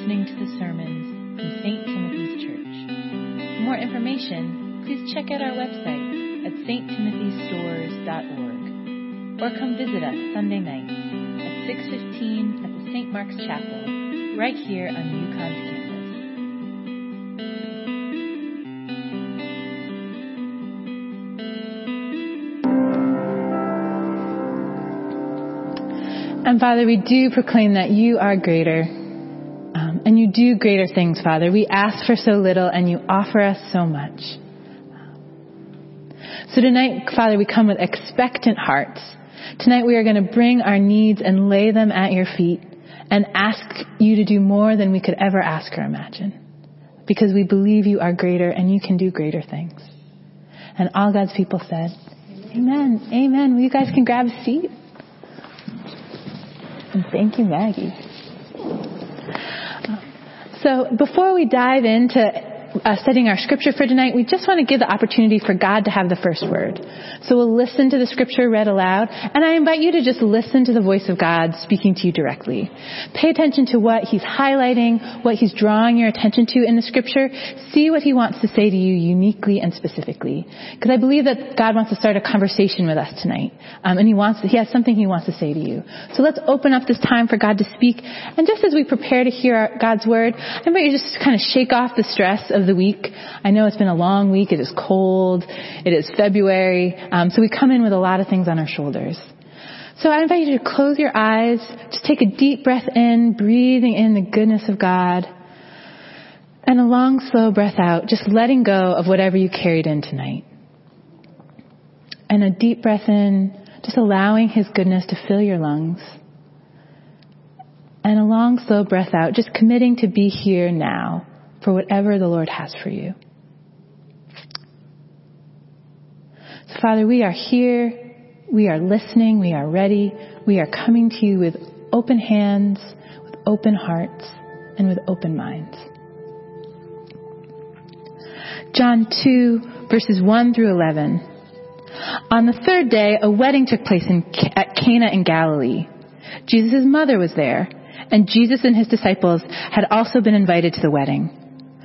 listening to the sermons from St. Timothy's Church. For more information, please check out our website at sttimothystorrs.org or come visit us Sunday nights at 6:15 at the St. Mark's Chapel right here on UConn's campus. And Father, we do proclaim that you are greater. Do greater things, Father. We ask for so little and you offer us so much. So tonight, Father, we come with expectant hearts. Tonight we are going to bring our needs and lay them at your feet and ask you to do more than we could ever ask or imagine. Because we believe you are greater and you can do greater things. And all God's people said, Amen. Amen. Well, you guys can grab a seat. And thank you, Maggie. So before we dive into uh, studying our scripture for tonight, we just want to give the opportunity for God to have the first word. So we'll listen to the scripture read aloud, and I invite you to just listen to the voice of God speaking to you directly. Pay attention to what He's highlighting, what He's drawing your attention to in the scripture. See what He wants to say to you uniquely and specifically. Because I believe that God wants to start a conversation with us tonight, um, and He wants He has something He wants to say to you. So let's open up this time for God to speak, and just as we prepare to hear our, God's word, I invite you just to kind of shake off the stress of the week. I know it's been a long week. It is cold. It is February. Um, so we come in with a lot of things on our shoulders. So I invite you to close your eyes. Just take a deep breath in, breathing in the goodness of God. And a long, slow breath out, just letting go of whatever you carried in tonight. And a deep breath in, just allowing His goodness to fill your lungs. And a long, slow breath out, just committing to be here now for whatever the Lord has for you. So Father, we are here. We are listening. We are ready. We are coming to you with open hands, with open hearts, and with open minds. John 2 verses 1 through 11. On the third day, a wedding took place in, at Cana in Galilee. Jesus' mother was there, and Jesus and his disciples had also been invited to the wedding.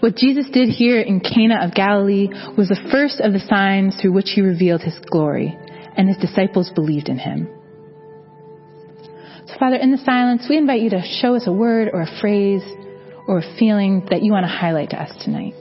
What Jesus did here in Cana of Galilee was the first of the signs through which he revealed his glory, and his disciples believed in him. So, Father, in the silence, we invite you to show us a word or a phrase or a feeling that you want to highlight to us tonight.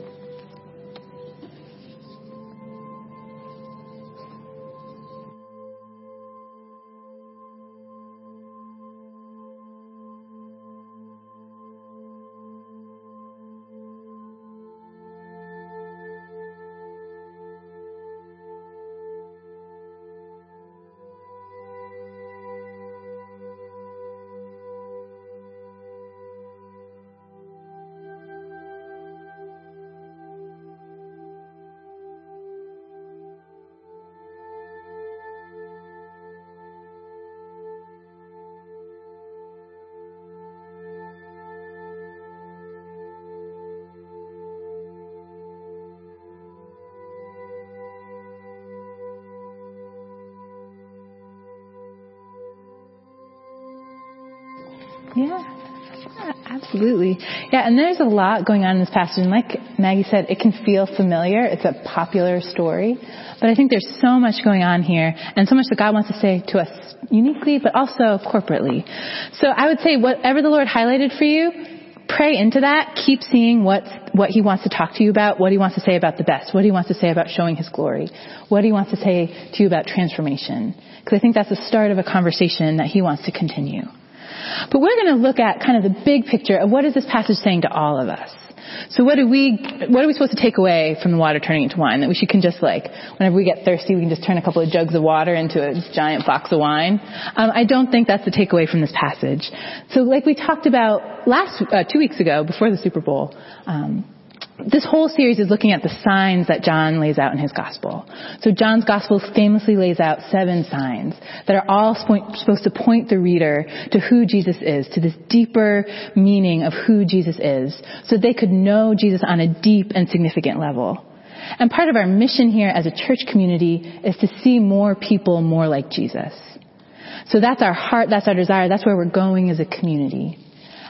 Yeah, absolutely. Yeah, and there's a lot going on in this passage. And like Maggie said, it can feel familiar. It's a popular story. But I think there's so much going on here and so much that God wants to say to us uniquely, but also corporately. So I would say whatever the Lord highlighted for you, pray into that. Keep seeing what what he wants to talk to you about, what he wants to say about the best, what he wants to say about showing his glory, what he wants to say to you about transformation. Because I think that's the start of a conversation that he wants to continue. But we're going to look at kind of the big picture of what is this passage saying to all of us. So what do we, what are we supposed to take away from the water turning into wine? That we should can just like, whenever we get thirsty, we can just turn a couple of jugs of water into a giant box of wine. Um, I don't think that's the takeaway from this passage. So like we talked about last, uh, two weeks ago, before the Super Bowl, um, this whole series is looking at the signs that John lays out in his gospel. So John's gospel famously lays out seven signs that are all supposed to point the reader to who Jesus is, to this deeper meaning of who Jesus is, so they could know Jesus on a deep and significant level. And part of our mission here as a church community is to see more people more like Jesus. So that's our heart, that's our desire, that's where we're going as a community.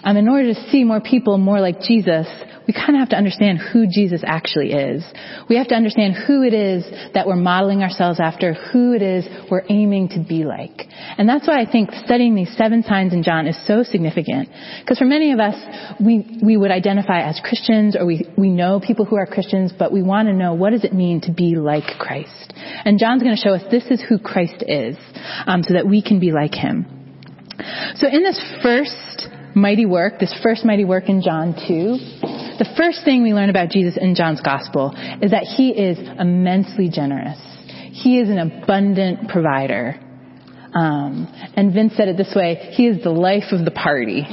Um, in order to see more people more like Jesus, we kind of have to understand who Jesus actually is. We have to understand who it is that we're modeling ourselves after, who it is we're aiming to be like. And that's why I think studying these seven signs in John is so significant. Because for many of us, we, we would identify as Christians or we, we know people who are Christians, but we want to know what does it mean to be like Christ. And John's going to show us this is who Christ is, um, so that we can be like him. So in this first mighty work, this first mighty work in John 2, the first thing we learn about Jesus in John's gospel is that he is immensely generous. He is an abundant provider. Um, and Vince said it this way, he is the life of the party.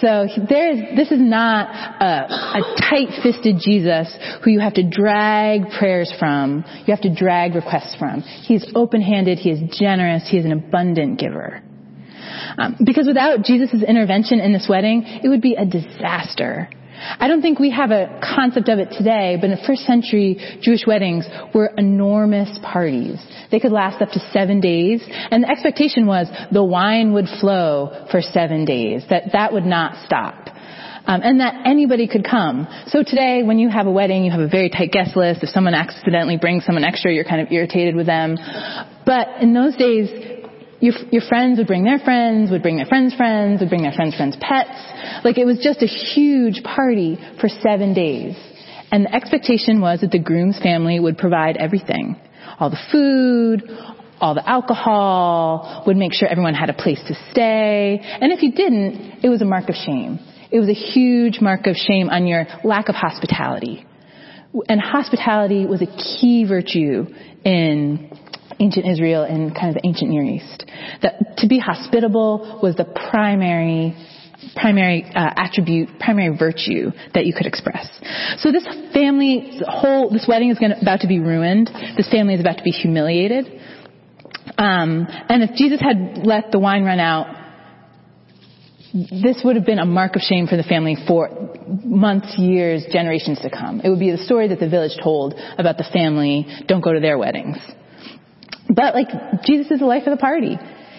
So there is, this is not a, a tight-fisted Jesus who you have to drag prayers from. You have to drag requests from. He is open-handed. He is generous. He is an abundant giver. Um, because without Jesus' intervention in this wedding, it would be a disaster. I don't think we have a concept of it today, but in the first century, Jewish weddings were enormous parties. They could last up to seven days, and the expectation was the wine would flow for seven days, that that would not stop. Um, and that anybody could come. So today, when you have a wedding, you have a very tight guest list. If someone accidentally brings someone extra, you're kind of irritated with them. But in those days, your, your friends would bring their friends, would bring their friends' friends, would bring their friends' friends' pets. Like it was just a huge party for seven days. And the expectation was that the groom's family would provide everything. All the food, all the alcohol, would make sure everyone had a place to stay. And if you didn't, it was a mark of shame. It was a huge mark of shame on your lack of hospitality. And hospitality was a key virtue in ancient Israel and kind of the ancient Near East. That to be hospitable was the primary primary uh, attribute, primary virtue that you could express. So this family, whole, this wedding is gonna, about to be ruined. This family is about to be humiliated. Um, and if Jesus had let the wine run out, this would have been a mark of shame for the family for months, years, generations to come. It would be the story that the village told about the family, don't go to their weddings. But like, Jesus is the life of the party.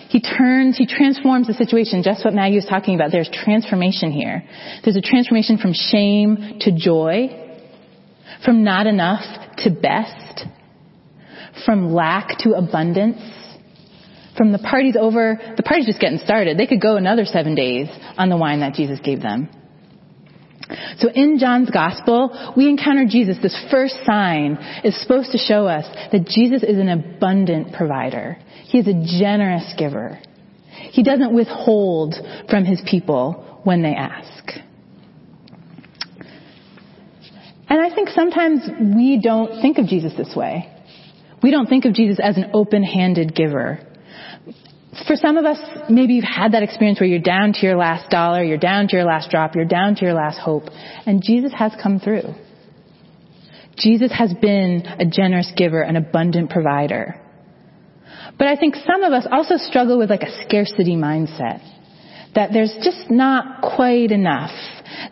He turns, he transforms the situation, just what Maggie was talking about. There's transformation here. There's a transformation from shame to joy, from not enough to best, from lack to abundance, from the party's over, the party's just getting started. They could go another seven days on the wine that Jesus gave them. So in John's gospel, we encounter Jesus. This first sign is supposed to show us that Jesus is an abundant provider. He is a generous giver. He doesn't withhold from his people when they ask. And I think sometimes we don't think of Jesus this way. We don't think of Jesus as an open-handed giver for some of us, maybe you've had that experience where you're down to your last dollar, you're down to your last drop, you're down to your last hope, and Jesus has come through. Jesus has been a generous giver, an abundant provider. But I think some of us also struggle with like a scarcity mindset. That there's just not quite enough.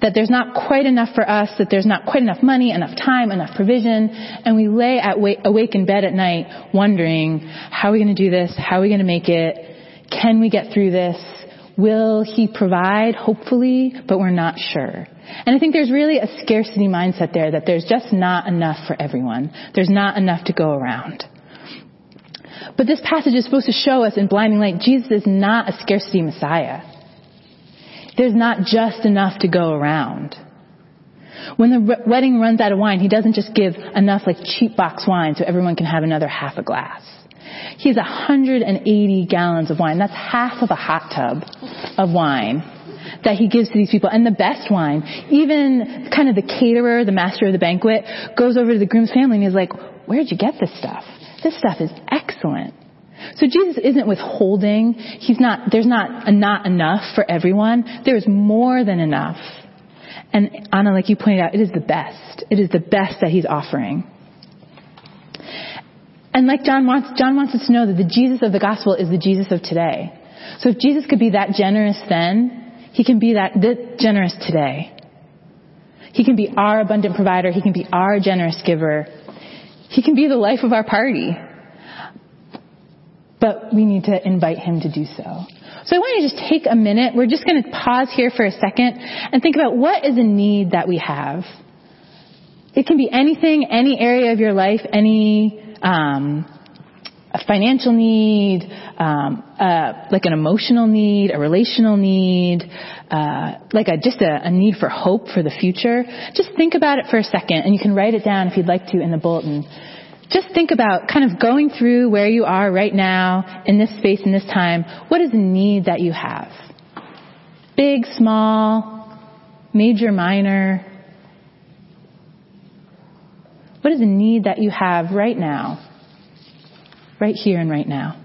That there's not quite enough for us, that there's not quite enough money, enough time, enough provision, and we lay at, awake in bed at night wondering, how are we to do this? How are we to make it? Can we get through this? Will he provide? Hopefully, but we're not sure. And I think there's really a scarcity mindset there that there's just not enough for everyone. There's not enough to go around. But this passage is supposed to show us in blinding light, Jesus is not a scarcity Messiah. There's not just enough to go around. When the wedding runs out of wine, he doesn't just give enough like cheap box wine so everyone can have another half a glass. He has 180 gallons of wine. That's half of a hot tub of wine that he gives to these people. And the best wine, even kind of the caterer, the master of the banquet, goes over to the groom's family and he's like, where'd you get this stuff? This stuff is excellent. So Jesus isn't withholding. He's not, there's not, not enough for everyone. There's more than enough. And Anna, like you pointed out, it is the best. It is the best that he's offering. And like John wants, John wants us to know that the Jesus of the gospel is the Jesus of today. So if Jesus could be that generous then, he can be that, that generous today. He can be our abundant provider. He can be our generous giver. He can be the life of our party. But we need to invite him to do so. So I want you to just take a minute. We're just going to pause here for a second and think about what is a need that we have. It can be anything, any area of your life, any um, a financial need, um, uh, like an emotional need, a relational need, uh, like a, just a, a, need for hope for the future. Just think about it for a second, and you can write it down if you'd like to in the bulletin. Just think about kind of going through where you are right now in this space in this time. What is the need that you have? Big, small, major, minor, what is the need that you have right now? Right here and right now.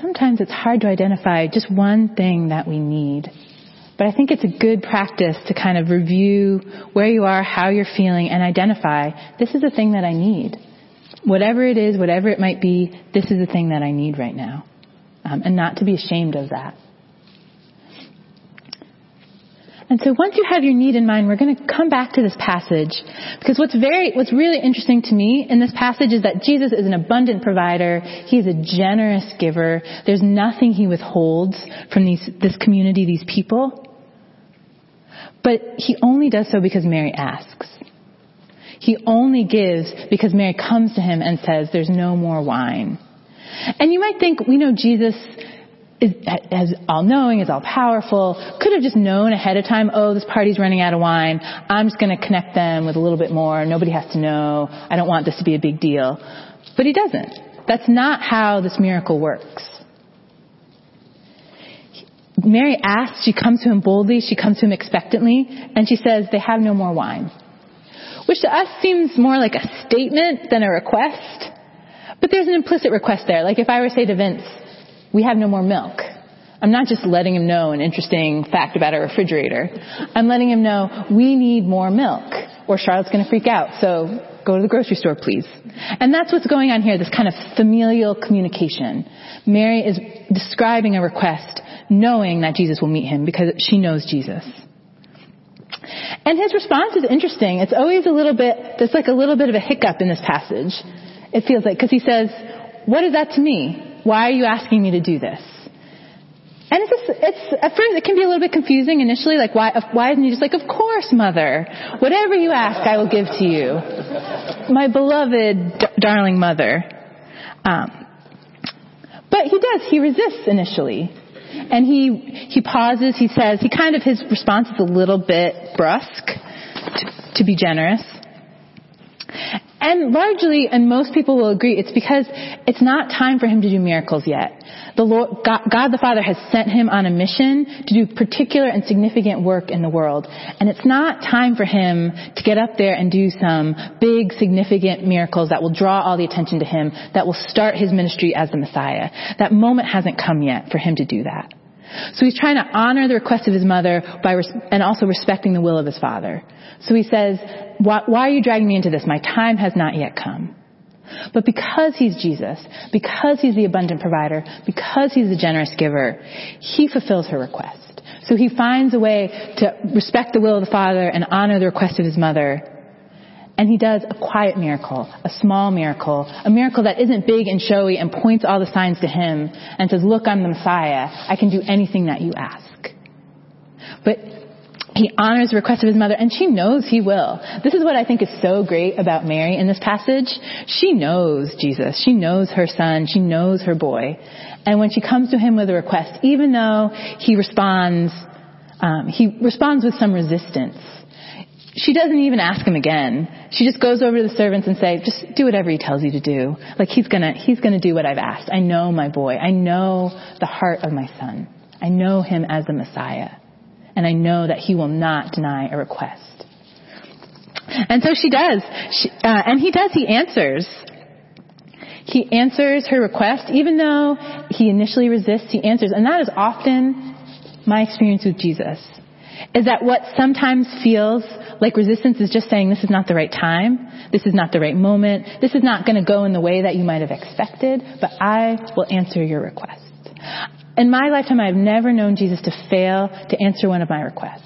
Sometimes it's hard to identify just one thing that we need. But I think it's a good practice to kind of review where you are, how you're feeling, and identify this is the thing that I need. Whatever it is, whatever it might be, this is the thing that I need right now. Um, and not to be ashamed of that. And so once you have your need in mind, we're going to come back to this passage because what's very, what's really interesting to me in this passage is that Jesus is an abundant provider. He is a generous giver. There's nothing he withholds from these, this community, these people. But he only does so because Mary asks. He only gives because Mary comes to him and says, there's no more wine. And you might think, we know Jesus is as all knowing, is all powerful, could have just known ahead of time, oh, this party's running out of wine. I'm just going to connect them with a little bit more. Nobody has to know. I don't want this to be a big deal. But he doesn't. That's not how this miracle works. Mary asks, she comes to him boldly, she comes to him expectantly, and she says, they have no more wine. Which to us seems more like a statement than a request. But there's an implicit request there. Like if I were to say to Vince, we have no more milk. I'm not just letting him know an interesting fact about our refrigerator. I'm letting him know we need more milk or Charlotte's going to freak out. So go to the grocery store, please. And that's what's going on here, this kind of familial communication. Mary is describing a request knowing that Jesus will meet him because she knows Jesus. And his response is interesting. It's always a little bit, there's like a little bit of a hiccup in this passage. It feels like, because he says, what is that to me? Why are you asking me to do this? And it's, it's at first it can be a little bit confusing initially, like why why isn't he just like, of course, mother, whatever you ask, I will give to you, my beloved, d- darling mother. Um, but he does. He resists initially, and he he pauses. He says he kind of his response is a little bit brusque, to, to be generous. And largely, and most people will agree, it's because it's not time for him to do miracles yet. The Lord, God, God, the Father has sent him on a mission to do particular and significant work in the world. And it's not time for him to get up there and do some big, significant miracles that will draw all the attention to him, that will start his ministry as the Messiah. That moment hasn't come yet for him to do that. So he's trying to honor the request of his mother by, res- and also respecting the will of his father. So he says, why, why are you dragging me into this? My time has not yet come. But because he's Jesus, because he's the abundant provider, because he's the generous giver, he fulfills her request. So he finds a way to respect the will of the Father and honor the request of his mother. And he does a quiet miracle, a small miracle, a miracle that isn't big and showy and points all the signs to him and says, look, I'm the Messiah. I can do anything that you ask. But he honors the request of his mother and she knows he will. This is what I think is so great about Mary in this passage. She knows Jesus. She knows her son. She knows her boy. And when she comes to him with a request, even though he responds, um, he responds with some resistance she doesn't even ask him again. She just goes over to the servants and say, just do whatever he tells you to do. Like he's gonna, he's gonna do what I've asked. I know my boy. I know the heart of my son. I know him as the Messiah. And I know that he will not deny a request. And so she does. She, uh, and he does. He answers. He answers her request, even though he initially resists, he answers. And that is often my experience with Jesus. Is that what sometimes feels like resistance is just saying this is not the right time, this is not the right moment, this is not going to go in the way that you might have expected, but I will answer your request. In my lifetime, I've never known Jesus to fail to answer one of my requests.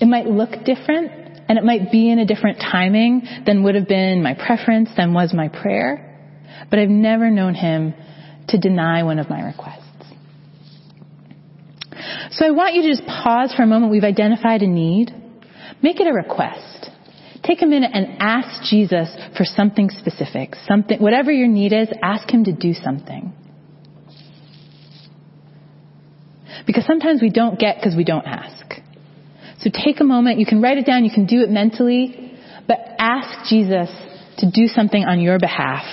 It might look different, and it might be in a different timing than would have been my preference, than was my prayer, but I've never known him to deny one of my requests. So I want you to just pause for a moment. We've identified a need. Make it a request. Take a minute and ask Jesus for something specific, something, whatever your need is, ask Him to do something. Because sometimes we don't get because we don't ask. So take a moment, you can write it down, you can do it mentally, but ask Jesus to do something on your behalf.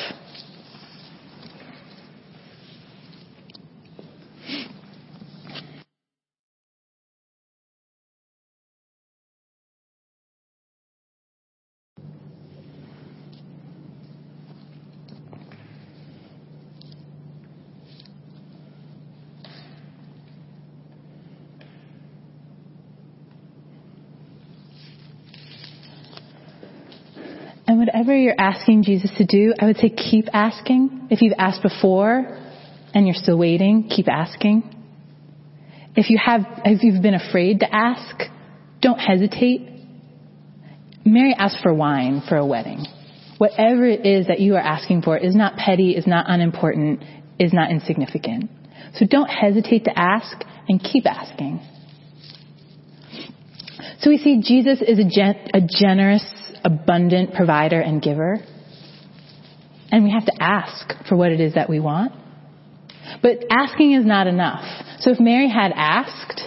And whatever you're asking Jesus to do, I would say keep asking. If you've asked before and you're still waiting, keep asking. If you have, if you've been afraid to ask, don't hesitate. Mary asked for wine for a wedding. Whatever it is that you are asking for is not petty, is not unimportant, is not insignificant. So don't hesitate to ask and keep asking. So we see Jesus is a, gen- a generous abundant provider and giver. And we have to ask for what it is that we want. But asking is not enough. So if Mary had asked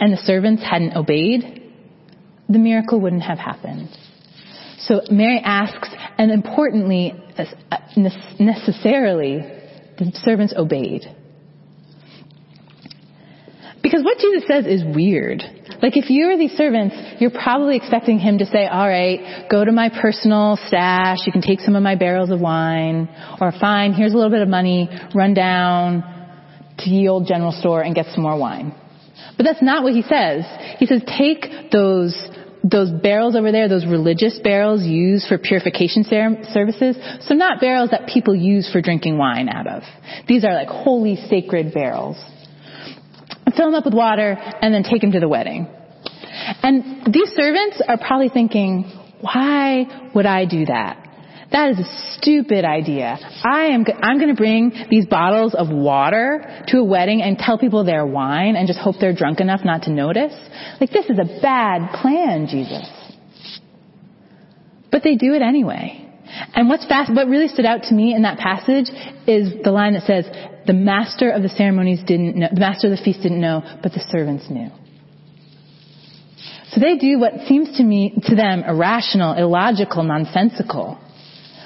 and the servants hadn't obeyed, the miracle wouldn't have happened. So Mary asks, and importantly, necessarily, the servants obeyed. Because what Jesus says is weird. Like if you are these servants, you're probably expecting him to say, all right, go to my personal stash, you can take some of my barrels of wine, or fine, here's a little bit of money, run down to the old general store and get some more wine. But that's not what he says. He says, take those those barrels over there, those religious barrels used for purification services, so not barrels that people use for drinking wine out of. These are like holy, sacred barrels fill him up with water, and then take him to the wedding. And these servants are probably thinking, why would I do that? That is a stupid idea. I am, I'm gonna bring these bottles of water to a wedding and tell people they're wine and just hope they're drunk enough not to notice. Like this is a bad plan, Jesus. But they do it anyway. And what's fast, what really stood out to me in that passage is the line that says, the master of the ceremonies didn't know, the master of the feast didn't know, but the servants knew. So they do what seems to me, to them, irrational, illogical, nonsensical.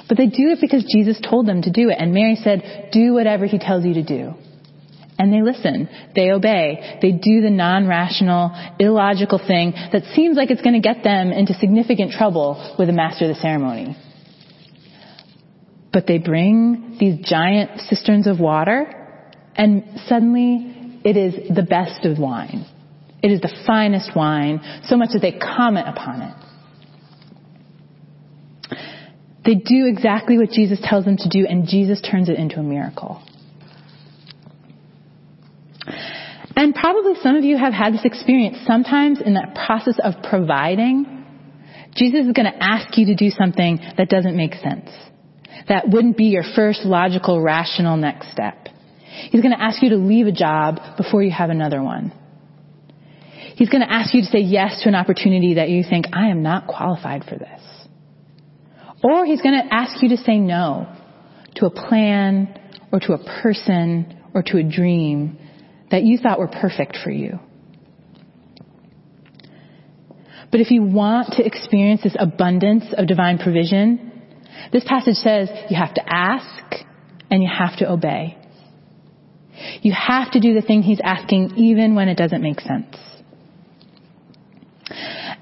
But they do it because Jesus told them to do it. And Mary said, do whatever he tells you to do. And they listen. They obey. They do the non-rational, illogical thing that seems like it's going to get them into significant trouble with the master of the ceremony. But they bring these giant cisterns of water and suddenly it is the best of wine. It is the finest wine, so much that they comment upon it. They do exactly what Jesus tells them to do and Jesus turns it into a miracle. And probably some of you have had this experience sometimes in that process of providing Jesus is going to ask you to do something that doesn't make sense. That wouldn't be your first logical, rational next step. He's going to ask you to leave a job before you have another one. He's going to ask you to say yes to an opportunity that you think, I am not qualified for this. Or he's going to ask you to say no to a plan or to a person or to a dream that you thought were perfect for you. But if you want to experience this abundance of divine provision, this passage says you have to ask and you have to obey. You have to do the thing he's asking even when it doesn't make sense.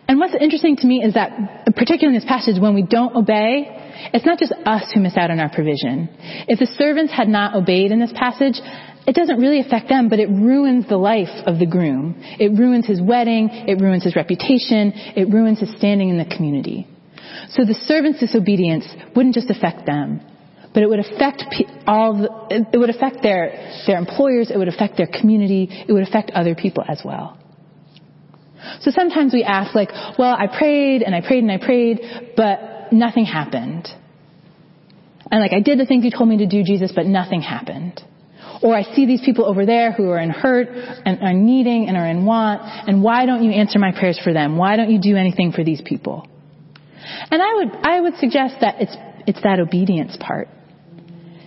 And what's interesting to me is that, particularly in this passage, when we don't obey, it's not just us who miss out on our provision. If the servants had not obeyed in this passage, it doesn't really affect them, but it ruins the life of the groom. It ruins his wedding, it ruins his reputation, it ruins his standing in the community. So the servants' disobedience wouldn't just affect them, but it would affect all the, it would affect their, their employers, it would affect their community, it would affect other people as well. So sometimes we ask like, well, I prayed and I prayed and I prayed, but nothing happened. And like, I did the things you told me to do, Jesus, but nothing happened. Or I see these people over there who are in hurt and are needing and are in want, and why don't you answer my prayers for them? Why don't you do anything for these people? And I would, I would suggest that it's, it's that obedience part.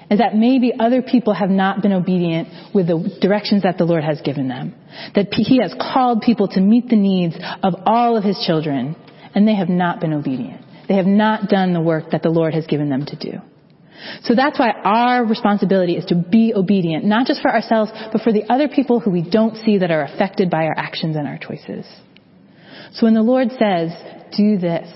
Is that maybe other people have not been obedient with the directions that the Lord has given them. That He has called people to meet the needs of all of His children, and they have not been obedient. They have not done the work that the Lord has given them to do. So that's why our responsibility is to be obedient, not just for ourselves, but for the other people who we don't see that are affected by our actions and our choices. So when the Lord says, do this,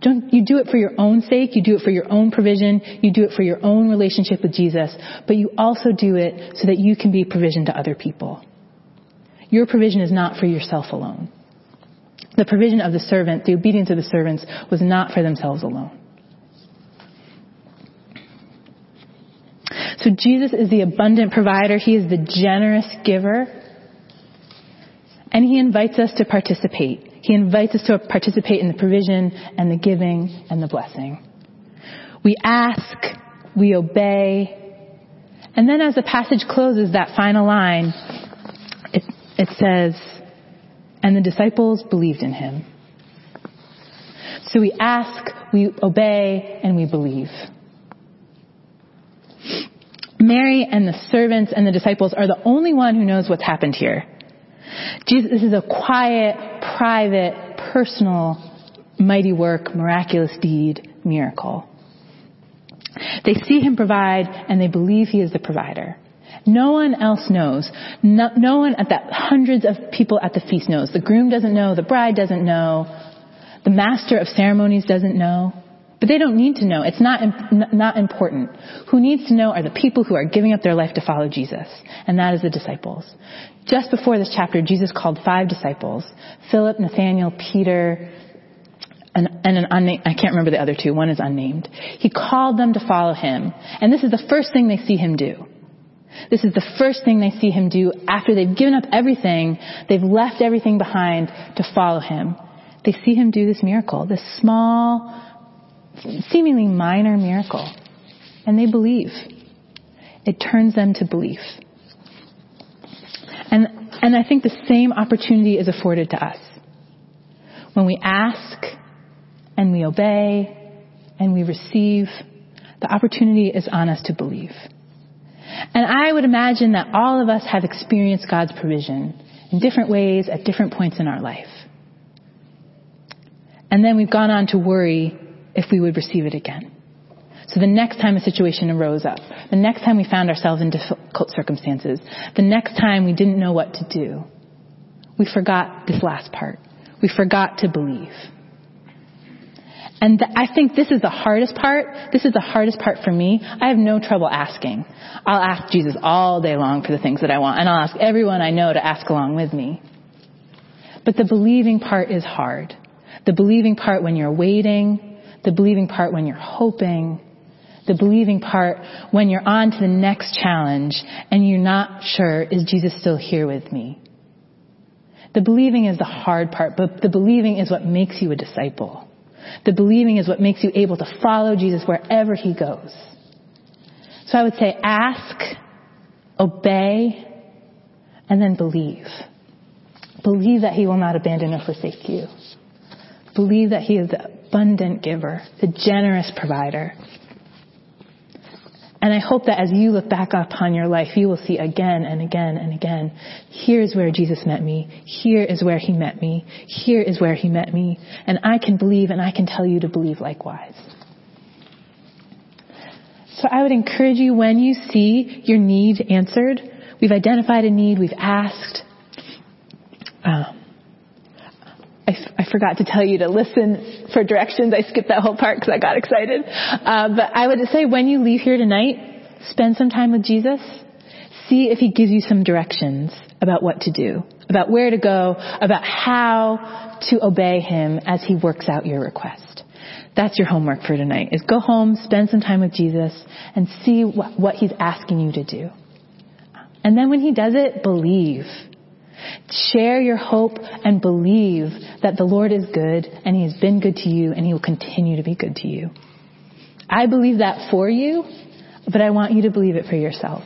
don't, you do it for your own sake, you do it for your own provision, you do it for your own relationship with Jesus, but you also do it so that you can be provision to other people. Your provision is not for yourself alone. The provision of the servant, the obedience of the servants, was not for themselves alone. So Jesus is the abundant provider. He is the generous giver. And he invites us to participate. He invites us to participate in the provision and the giving and the blessing. We ask, we obey, and then as the passage closes, that final line, it, it says, and the disciples believed in him. So we ask, we obey, and we believe. Mary and the servants and the disciples are the only one who knows what's happened here. Jesus, this is a quiet, private, personal, mighty work, miraculous deed, miracle. They see him provide and they believe he is the provider. No one else knows. No, no, one at that hundreds of people at the feast knows. The groom doesn't know. The bride doesn't know. The master of ceremonies doesn't know. But they don't need to know. It's not, not important. Who needs to know are the people who are giving up their life to follow Jesus. And that is the disciples. Just before this chapter, Jesus called five disciples. Philip, Nathaniel, Peter, and, and an unnamed, I can't remember the other two. One is unnamed. He called them to follow him. And this is the first thing they see him do. This is the first thing they see him do after they've given up everything. They've left everything behind to follow him. They see him do this miracle, this small, seemingly minor miracle. And they believe. It turns them to belief. And, and I think the same opportunity is afforded to us. When we ask and we obey and we receive, the opportunity is on us to believe. And I would imagine that all of us have experienced God's provision in different ways at different points in our life. And then we've gone on to worry if we would receive it again. So the next time a situation arose up, the next time we found ourselves in difficult circumstances, the next time we didn't know what to do, we forgot this last part. We forgot to believe. And th- I think this is the hardest part. This is the hardest part for me. I have no trouble asking. I'll ask Jesus all day long for the things that I want, and I'll ask everyone I know to ask along with me. But the believing part is hard. The believing part when you're waiting, the believing part when you're hoping, the believing part when you're on to the next challenge and you're not sure, is Jesus still here with me? The believing is the hard part, but the believing is what makes you a disciple. The believing is what makes you able to follow Jesus wherever he goes. So I would say ask, obey, and then believe. Believe that he will not abandon or forsake you. Believe that he is abundant giver, the generous provider. And I hope that as you look back upon your life, you will see again and again and again, here's where Jesus met me. Here is where he met me. Here is where he met me. And I can believe and I can tell you to believe likewise. So I would encourage you when you see your need answered, we've identified a need, we've asked, um, I, I forgot to tell you to listen for directions. I skipped that whole part because I got excited. Uh, but I would say when you leave here tonight, spend some time with Jesus. See if he gives you some directions about what to do, about where to go, about how to obey him as he works out your request. That's your homework for tonight is go home, spend some time with Jesus and see what, what he's asking you to do. And then when he does it, believe. Share your hope and believe that the Lord is good and He has been good to you and He will continue to be good to you. I believe that for you, but I want you to believe it for yourself.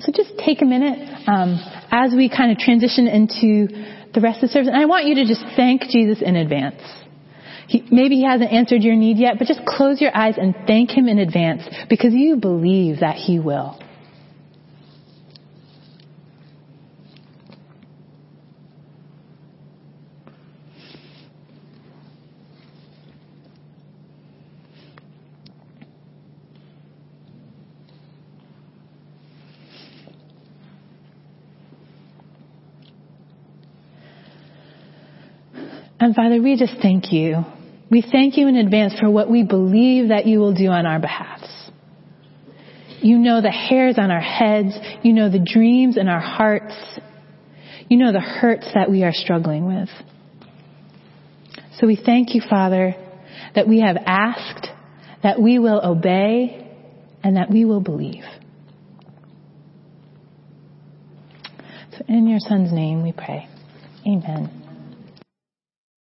So just take a minute um, as we kind of transition into the rest of the service, and I want you to just thank Jesus in advance. He, maybe he hasn't answered your need yet, but just close your eyes and thank him in advance because you believe that he will. And Father, we just thank you. We thank you in advance for what we believe that you will do on our behalfs. You know the hairs on our heads. You know the dreams in our hearts. You know the hurts that we are struggling with. So we thank you, Father, that we have asked, that we will obey, and that we will believe. So in your Son's name we pray. Amen.